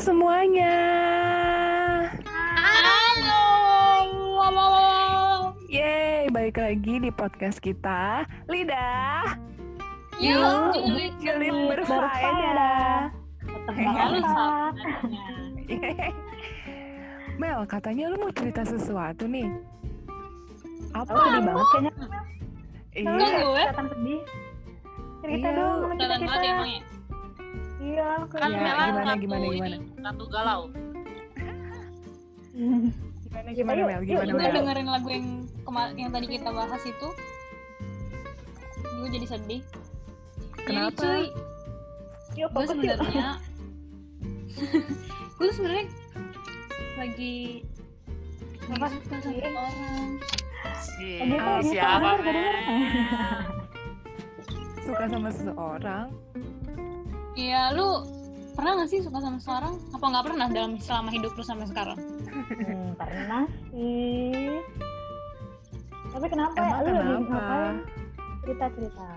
semuanya. Halo. Yeay, balik lagi di podcast kita. Lidah. Yuk, Julid, julid berfaedah. Halo. Mel, katanya lu mau cerita sesuatu nih. Apa? Oh, sedih banget kayaknya. Iya. Gue. Sedih. Cerita Iya. dong sama kita ya kita. Iya. kan Ya, Mela gimana, ratu gimana, ini gimana? ratu galau Gimana, gimana Ayo, Mel? Gimana Gue Mel? dengerin lagu yang yang tadi kita bahas itu. Gue jadi sedih. Kenapa? Jadi cuy, Yuk, gue sebenarnya gue tuh sebenarnya lagi Apa? lagi suka sama Iya. orang. si ah, Lagi siapa Suka sama seseorang? Iya, lu pernah gak sih suka sama seseorang? Apa nggak pernah dalam selama hidup lu sampai sekarang? Hmm, pernah sih. Tapi kenapa ya? Emang Lu lagi kenapa? ngapain? Cerita-cerita.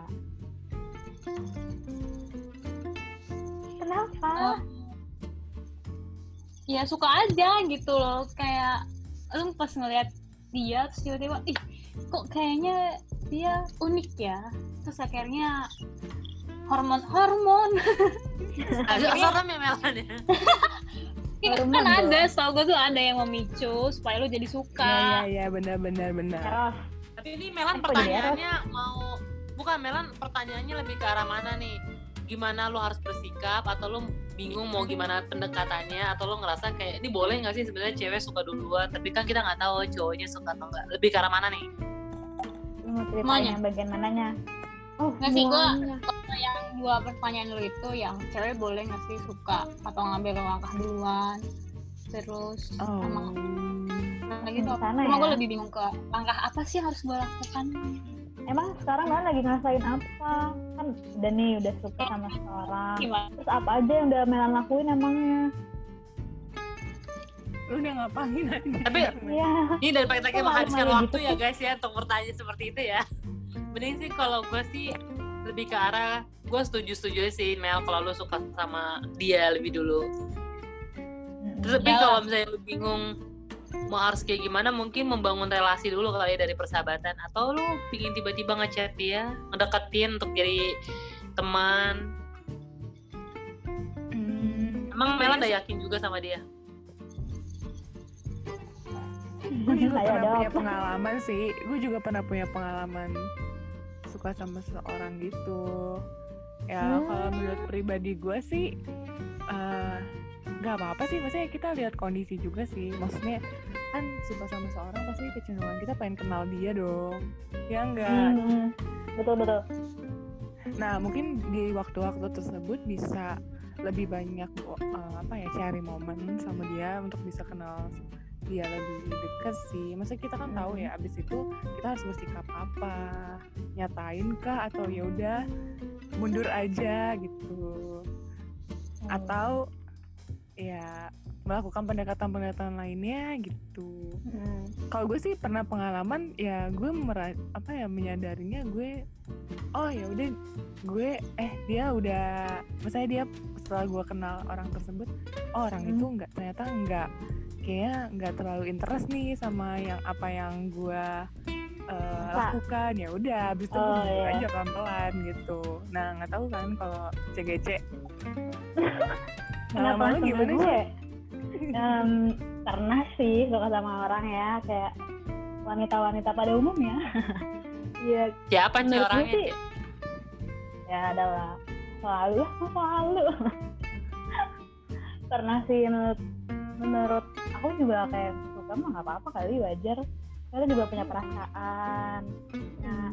Kenapa? Oh. ya suka aja gitu loh kayak lu pas ngeliat dia terus tiba-tiba ih kok kayaknya dia unik ya terus akhirnya hormon hormon. Agak serem ya Melan ya? Kan Hormon ada dong. setahu gue tuh ada yang memicu supaya lu jadi Iya, suka. Iya, iya, benar, benar, benar. Eros. tapi ini Melan Apa pertanyaannya mau bukan Melan pertanyaannya lebih ke arah mana nih? Gimana lu harus bersikap atau lu bingung mau gimana pendekatannya atau lu ngerasa kayak ini boleh nggak sih sebenarnya cewek suka duluan? Tapi kan kita nggak tahu cowoknya suka atau enggak lebih ke arah mana nih? Lu mau yang bagian mananya? Oh, Nggak sih, gua- semuanya. Kalau yang dua pertanyaan lu itu yang cewek boleh nggak sih suka atau ngambil langkah duluan terus Oh. emang lagi gitu Yang sana emang ya? gue lebih bingung ke langkah apa sih yang harus gue lakukan Emang sekarang kalian lagi ngerasain apa? Kan udah nih, udah suka sama seseorang. gimana Terus apa aja yang udah Melan lakuin emangnya? Lu udah ngapain aja? Tapi Iya. Ini daripada kita menghabiskan waktu gitu ya guys ya untuk pertanyaan seperti itu ya. Mending sih kalau gue sih lebih ke arah gue setuju-setuju sih Mel kalau lu suka sama dia lebih dulu. Terus tapi Iyalah. kalau misalnya lu bingung mau harus kayak gimana mungkin membangun relasi dulu kali ya dari persahabatan. Atau lu pingin tiba-tiba ngechat dia ngedeketin untuk jadi teman. Hmm, emang Mel udah yakin juga sama dia gue juga Saya pernah punya dong. pengalaman sih. Gue juga pernah punya pengalaman suka sama seseorang gitu. Ya Hmm. kalau menurut pribadi gue sih eh, nggak apa-apa sih. Maksudnya kita lihat kondisi juga sih. Maksudnya kan suka sama seseorang pasti kecenderungan kita pengen kenal dia dong. Ya enggak. Hmm, betul betul. Nah, mungkin di waktu-waktu tersebut bisa lebih banyak uh, apa ya cari momen sama dia untuk bisa kenal dia lebih dekat sih. Maksudnya kita kan tahu ya abis itu kita harus bersikap apa, nyatain kah atau ya udah mundur aja gitu. Hmm. Atau ya melakukan pendekatan-pendekatan lainnya gitu Hmm. kalau gue sih pernah pengalaman ya gue mera apa ya menyadarinya gue oh ya udah gue eh dia udah misalnya dia setelah gue kenal orang tersebut oh orang Hmm. itu nggak ternyata nggak kayaknya nggak terlalu interest nih sama yang apa yang gue uh, lakukan ya udah abis itu Oh, iya. aja pelan pelan gitu nah nggak tahu kan kalau CGC Kenapa Pengalaman lu gimana sih? gue? Em, pernah sih suka sama orang ya kayak wanita-wanita pada umumnya. Iya, siapa sih orangnya sih- ya adalah selalu selalu pernah sih menurut menurut aku juga kayak suka mah nggak apa-apa kali wajar. Kita juga punya perasaan. Nah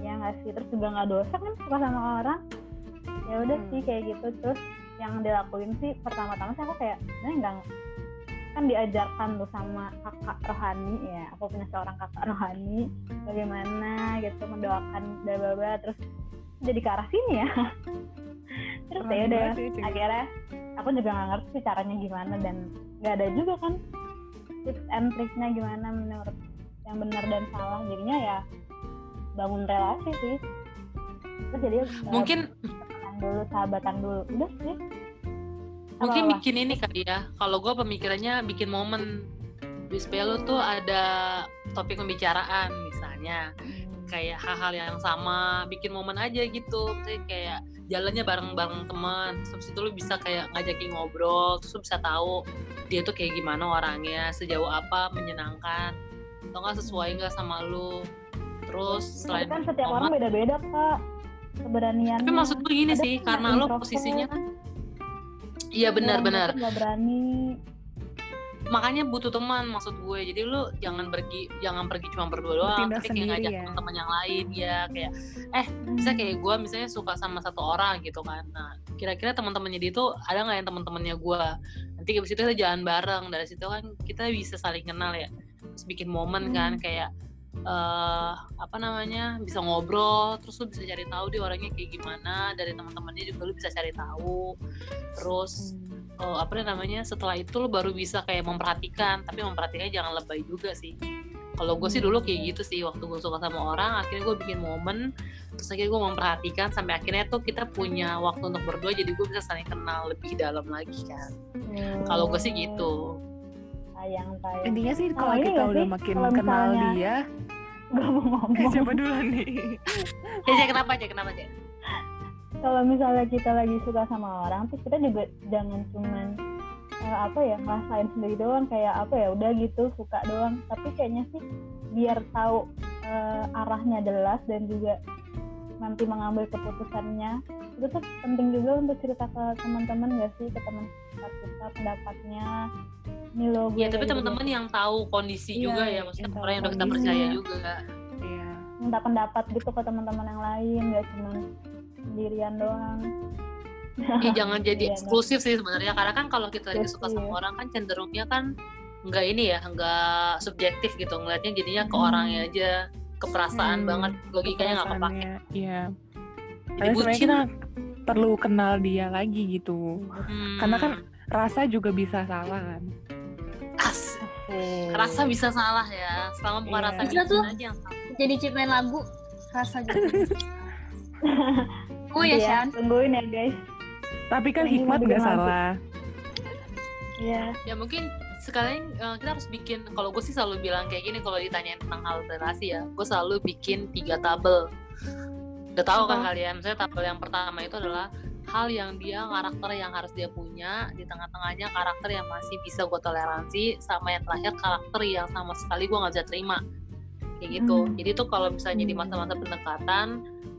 ya nggak sih? Terus juga nggak dosa kan suka sama orang. Ya udah Hmm. sih kayak gitu. Terus yang dilakuin sih pertama-tama sih aku kayak sebenarnya nggak kan diajarkan tuh sama kakak rohani ya. Aku punya seorang kakak rohani. Bagaimana gitu mendoakan bla bla bla. Terus jadi ke arah sini ya terus ya udah akhirnya aku juga nggak ngerti caranya gimana dan nggak ada juga kan tips and triknya gimana menurut yang benar dan salah. Jadinya ya bangun relasi sih. Terus jadi mungkin dulu sahabatan dulu. Udah sih. Mungkin Apa-apa? bikin ini kali ya. Kalau gue pemikirannya bikin momen. Di lu tuh ada topik pembicaraan misalnya kayak hal-hal yang sama bikin momen aja gitu Misalnya kayak jalannya bareng-bareng teman terus itu lu bisa kayak ngajakin ngobrol terus lu bisa tahu dia tuh kayak gimana orangnya sejauh apa menyenangkan atau nggak sesuai nggak sama lu terus selain kan setiap momen- orang beda-beda kak keberaniannya. tapi maksud gue gini sih karena lo posisinya kan iya benar-benar yang nggak berani. Makanya butuh teman maksud gue. Jadi lu jangan pergi jangan pergi cuma berdua doang tapi kayak ngajak ya. teman-teman yang lain ya. Kayak misalnya kayak gue misalnya suka sama satu orang gitu kan. Nah kira-kira teman-temannya dia tuh ada nggak yang teman-temannya gue? Nanti abis itu kita jalan bareng. Dari situ kan kita bisa saling kenal ya. Terus bikin momen kan kayak eh apa namanya bisa ngobrol. Terus lu bisa cari tahu dia orangnya kayak gimana. Dari teman-temannya juga lu bisa cari tahu. Terus oh, apa namanya setelah itu lo baru bisa kayak memperhatikan tapi memperhatikannya jangan lebay juga sih kalau gue sih dulu kayak gitu sih waktu gue suka sama orang akhirnya gue bikin momen terus akhirnya gue memperhatikan sampai akhirnya tuh kita punya waktu untuk berdua jadi gue bisa saling kenal lebih dalam lagi kan kalau gue sih gitu Sayang, sayang. Intinya sih Oh, kalau ini kita udah sih? makin Kalau kenal misalnya- dia, Gak mau eh, ngomong. siapa duluan nih? ya Cek, kenapa aja kenapa aja Kalau misalnya kita lagi suka sama orang, terus kita juga jangan cuman eh, apa ya ngerasain sendiri doang kayak apa ya udah gitu suka doang. Tapi kayaknya sih biar tahu eh, arahnya jelas dan juga nanti mengambil keputusannya itu tuh penting juga untuk cerita ke teman-teman gak sih? Ke teman kita pendapatnya. Ini lo gue ya tapi teman-teman yang tahu kondisi Iya, juga ya maksudnya orang yang udah kita percaya juga. Iya. minta pendapat gitu ke teman-teman yang lain gak cuma sendirian doang ya jangan jadi eksklusif sih sebenarnya karena kan kalau kita lagi suka sama orang kan cenderungnya kan nggak ini ya nggak subjektif gitu ngelihatnya jadinya ke Hmm. orangnya aja keperasaan Hmm, banget logikanya nggak kepake Iya. jadi bucin kita perlu kenal dia lagi gitu. Hmm, Karena kan rasa juga bisa salah kan. as- rasa bisa salah ya selama bukan Iya. rasa Bisa bucin tuh. aja yang salah jadi ciptain lagu rasa gitu oh ya Nanti Shan. tungguin ya guys. Tapi kan Ini hikmat nggak salah. Iya. Ya mungkin sekalian eh, kita harus bikin kalau gue sih selalu bilang kayak gini kalau ditanyain tentang hal relasi ya. Gue selalu bikin tiga tabel. Udah tahu kan Apa? kalian? Misalnya tabel yang pertama itu adalah hal yang dia karakter yang harus dia punya di tengah-tengahnya karakter yang masih bisa gue toleransi sama yang terakhir karakter yang sama sekali gue nggak bisa terima kayak gitu Hmm. jadi tuh kalau misalnya di Hmm. masa-masa pendekatan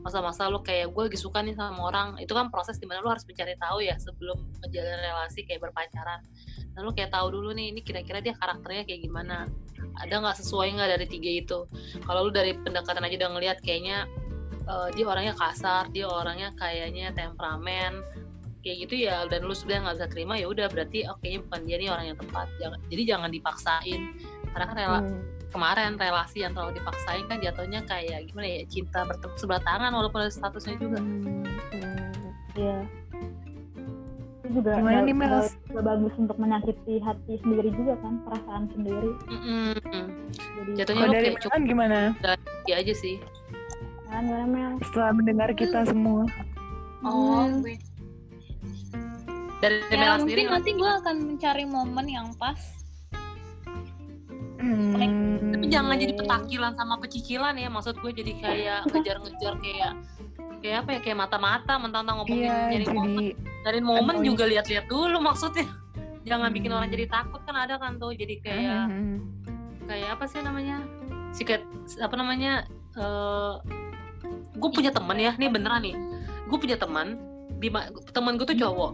masa-masa lu kayak gue lagi suka nih sama orang itu kan proses di mana lu harus mencari tahu ya sebelum menjalin relasi kayak berpacaran dan lu kayak tahu dulu nih ini kira-kira dia karakternya kayak gimana ada nggak sesuai nggak dari tiga itu kalau lu dari pendekatan aja udah ngelihat kayaknya eh, dia orangnya kasar dia orangnya kayaknya temperamen kayak gitu ya dan lu sudah nggak bisa terima ya udah berarti oke bukan dia nih orang yang tepat jangan, jadi jangan dipaksain karena kan rela, Hmm. Kemarin relasi yang terlalu dipaksain kan jatuhnya kayak gimana ya cinta bertepuk sebelah tangan walaupun ada statusnya juga Hmm. Hmm. Iya itu juga Gimana nggak- nih, Mel? nggak- nggak bagus untuk menyakiti hati sendiri juga kan perasaan sendiri Mm-mm. jadi jatuhnya dari kayak cukup gimana? ya aja sih kan gimana Mel Setelah mendengar kita semua. oh Hmm. gue dari ya Mela mungkin sendiri nanti gue akan mencari momen yang pas Hmm. tapi jangan jadi petakilan sama pecicilan ya maksud gue jadi kayak ngejar-ngejar kayak kayak apa ya kayak mata-mata mentang-mentang ngomongin Iya, nyari momen jadi dari momen annoying. juga lihat-lihat dulu maksudnya jangan bikin Hmm. orang jadi takut kan ada kan tuh jadi kayak Hmm. kayak apa sih namanya sikat apa namanya eh gue punya temen ya nih beneran nih gue punya teman di ma- teman gue tuh cowok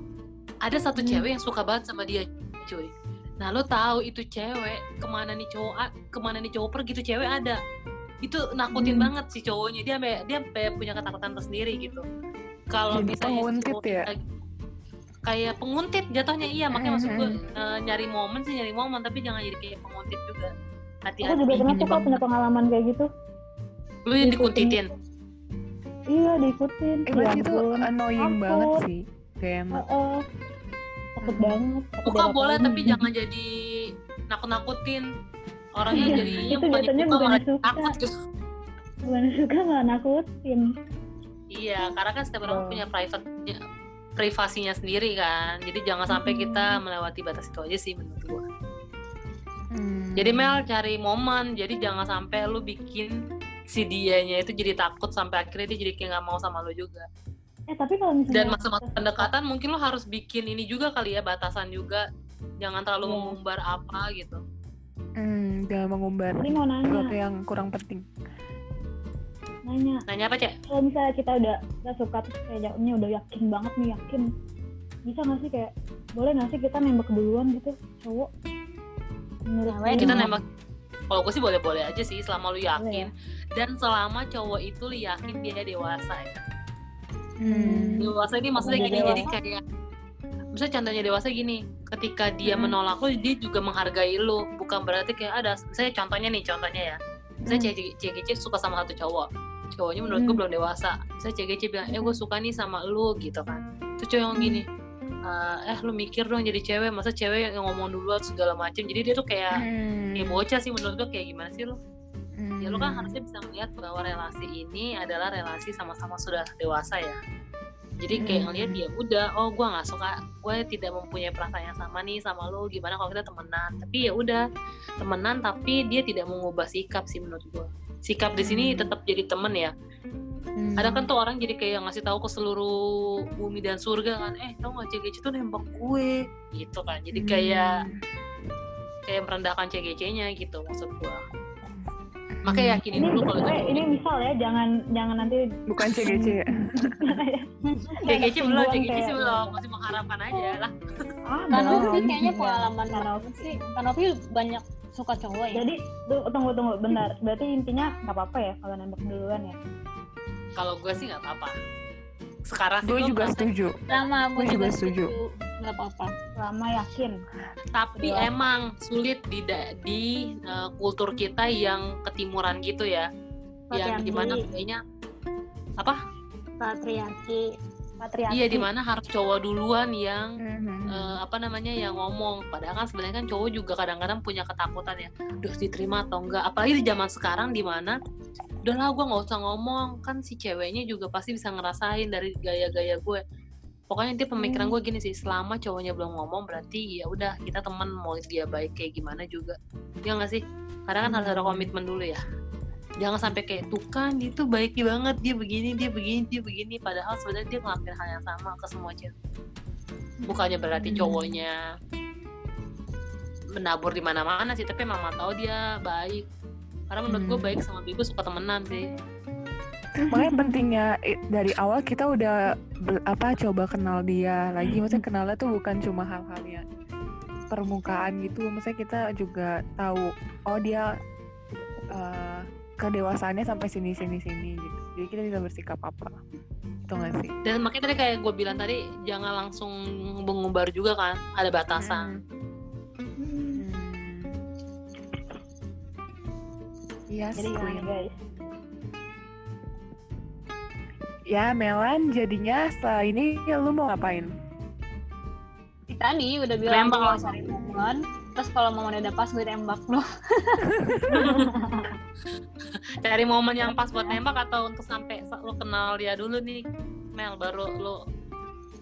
ada satu Hmm. cewek yang suka banget sama dia cuy nah lo tahu itu cewek ke mana nih cowok ke mana nih cowok pergi tuh cewek ada itu nakutin Hmm. banget si cowoknya dia sampai dia sampai punya ketakutan tersendiri gitu kalau misalnya penguntit ya? lagi- kayak penguntit jatuhnya iya makanya maksud gue Mhm. eh, nyari momen sih nyari momen tapi jangan jadi kayak penguntit juga hati-hati aku juga pernah tuh kok punya pengalaman kayak gitu lu yang Diikutin. dikuntitin iya diikutin Eh, ya itu ampun annoying Takut. banget sih. Kayak enak. Heeh. Takut banget takut buka boleh tapi jangan jadi nakut-nakutin orangnya Iya, jadinya itu dibuka bukan malah suka. takut gitu bukan suka malah nakutin iya karena kan setiap orang Oh. punya private privasinya sendiri kan jadi jangan sampai Hmm. kita melewati batas itu aja sih menurut gua Hmm. jadi Mel cari momen jadi jangan sampai lu bikin si dianya itu jadi takut sampai akhirnya dia jadi kayak nggak mau sama lu juga eh tapi kalau misalnya dan masa-masa pendekatan mungkin lu harus bikin ini juga kali ya batasan juga. Jangan terlalu Iya. mengumbar apa gitu. Hmm, jangan mengumbar Tadi mau sesuatu nanya yang kurang penting. nanya. Nanya apa cek? Kalau misalnya kita udah udah suka terus kayak jawabnya udah yakin banget nih yakin. Bisa nggak sih kayak boleh nggak sih kita nembak duluan gitu cowok? Menurut Cewek lu kita nembak. Kalau gue sih boleh-boleh aja sih selama lu Boleh yakin. Dan selama cowok itu lu yakin dia dewasa ya Hmm. dewasa ini maksudnya gini jadi kayak misalnya contohnya dewasa gini ketika dia menolak lu dia juga menghargai lu bukan berarti kayak ada misalnya contohnya nih contohnya ya misalnya Hmm. CGC suka sama satu cowok cowoknya menurut gue Hmm. belum dewasa misalnya CGC bilang eh gue suka nih sama lu gitu kan terus cowok yang gini "Eh, eh lu mikir dong jadi cewek masa cewek yang ngomong duluan segala macem jadi dia tuh kayak Hmm. kayak bocah sih menurut gue kayak gimana sih lu Hmm. ya lu kan harusnya bisa melihat bahwa relasi ini adalah relasi sama-sama sudah dewasa ya jadi kayak ngeliat ya udah oh gue nggak suka gue tidak mempunyai perasaan yang sama nih sama lu gimana kalau kita temenan tapi ya udah temenan tapi dia tidak mengubah sikap sih menurut gue sikap di sini Hmm. tetap jadi temen ya Hmm. ada kan tuh orang jadi kayak ngasih tahu ke seluruh bumi dan surga kan eh tau gak CGC tuh nembak gue gitu kan jadi kayak Hmm. kayak merendahkan CGC-nya gitu maksud gue makanya yakinin ini dulu kalau eh, itu ini misal ya jangan jangan nanti bukan CGC ya. CGC belum, Kesimpulan CGC sih belum, masih mengharapkan aja lah. ah, Kanopi belum. kayaknya Iya, pengalaman Kanopi. sih Kanopi banyak suka cowok ya jadi tuh, tunggu tunggu bentar berarti intinya nggak apa-apa ya kalau nembak duluan ya Kalau gue sih nggak apa-apa. Sekarang sih Gue juga setuju. sama Gue juga setuju. Nggak apa-apa selama yakin Tapi Iya. emang sulit di di uh, kultur kita yang ketimuran gitu ya, yang Patriarki. di mana kayaknya apa? patriarki patriarki Iya di mana harus cowok duluan yang Hmm. eh, apa namanya yang ngomong. Padahal kan sebenarnya kan cowok juga kadang-kadang punya ketakutan ya. Duh diterima atau enggak? Apalagi di zaman sekarang di mana udahlah gue nggak usah ngomong kan si ceweknya juga pasti bisa ngerasain dari gaya-gaya gue. Pokoknya dia pemikiran Hmm. gue gini sih, selama cowoknya belum ngomong berarti ya udah kita teman mau dia baik kayak gimana juga. Ya nggak sih? Karena kan harus ada Hmm. komitmen dulu ya. Jangan sampai kayak tuh kan dia tuh baik banget dia begini dia begini dia begini padahal sebenarnya dia ngelakuin hal yang sama ke semua cewek bukannya berarti Hmm. cowoknya menabur di mana-mana sih tapi mama tahu dia baik karena menurut gue baik sama Bibu suka temenan sih Makanya pentingnya dari awal kita udah apa coba kenal dia lagi. Maksudnya kenalnya tuh bukan cuma hal-hal yang permukaan gitu. Maksudnya kita juga tahu oh dia eh, kedewasaannya sampai sini sini sini gitu. Jadi kita bisa bersikap apa. Itu nggak sih? dan makanya tadi kayak gue bilang tadi jangan langsung mengumbar juga kan ada batasan Hmm. Hmm. Yes, jadi gimana guys Ya Melan jadinya setelah ini lu mau ngapain? tadi udah bilang gue langsung. cari momen terus kalau momen udah pas gue tembak lo cari momen yang pas buat nembak atau untuk sampai sa- lo kenal dia dulu nih Mel baru lo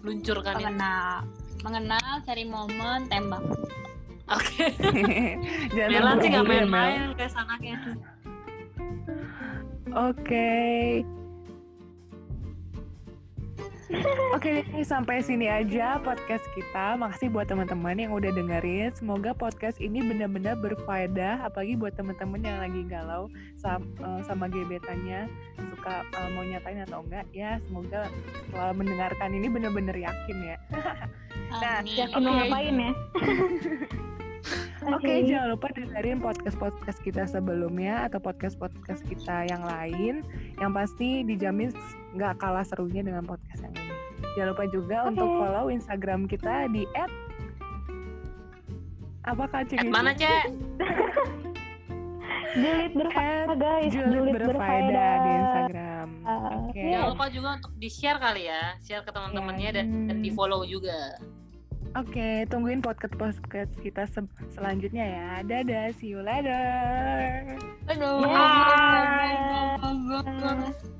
luncurkan itu mengenal mengenal cari momen tembak oke Jangan Melan sih nggak ya, Mel. main-main kayak sanaknya Oke. Oke, sampai sini aja podcast kita. Makasih buat teman-teman yang udah dengerin. Semoga podcast ini benar-benar berfaedah, apalagi buat teman-teman yang lagi galau sama, sama gebetannya, suka eh, mau nyatain atau enggak. Ya, semoga setelah mendengarkan ini benar-benar yakin ya. Nah, yakin mau Oke. ngapain ya Oke, jangan lupa dengerin podcast-podcast kita sebelumnya atau podcast-podcast kita yang lain. Yang pasti dijamin nggak kalah serunya dengan podcast yang ini. Jangan lupa juga Oke. untuk follow Instagram kita di apa Kak Cik? At mana cek julid berfaedah guys Julid julid berfaedah di Instagram. Ah, Oke. iya. jangan lupa juga untuk di share kali ya share ke teman-temannya dan, dan di follow juga Oke, tungguin podcast-podcast kita se- selanjutnya ya. Dadah, see you later. Aduh. Bye. Bye.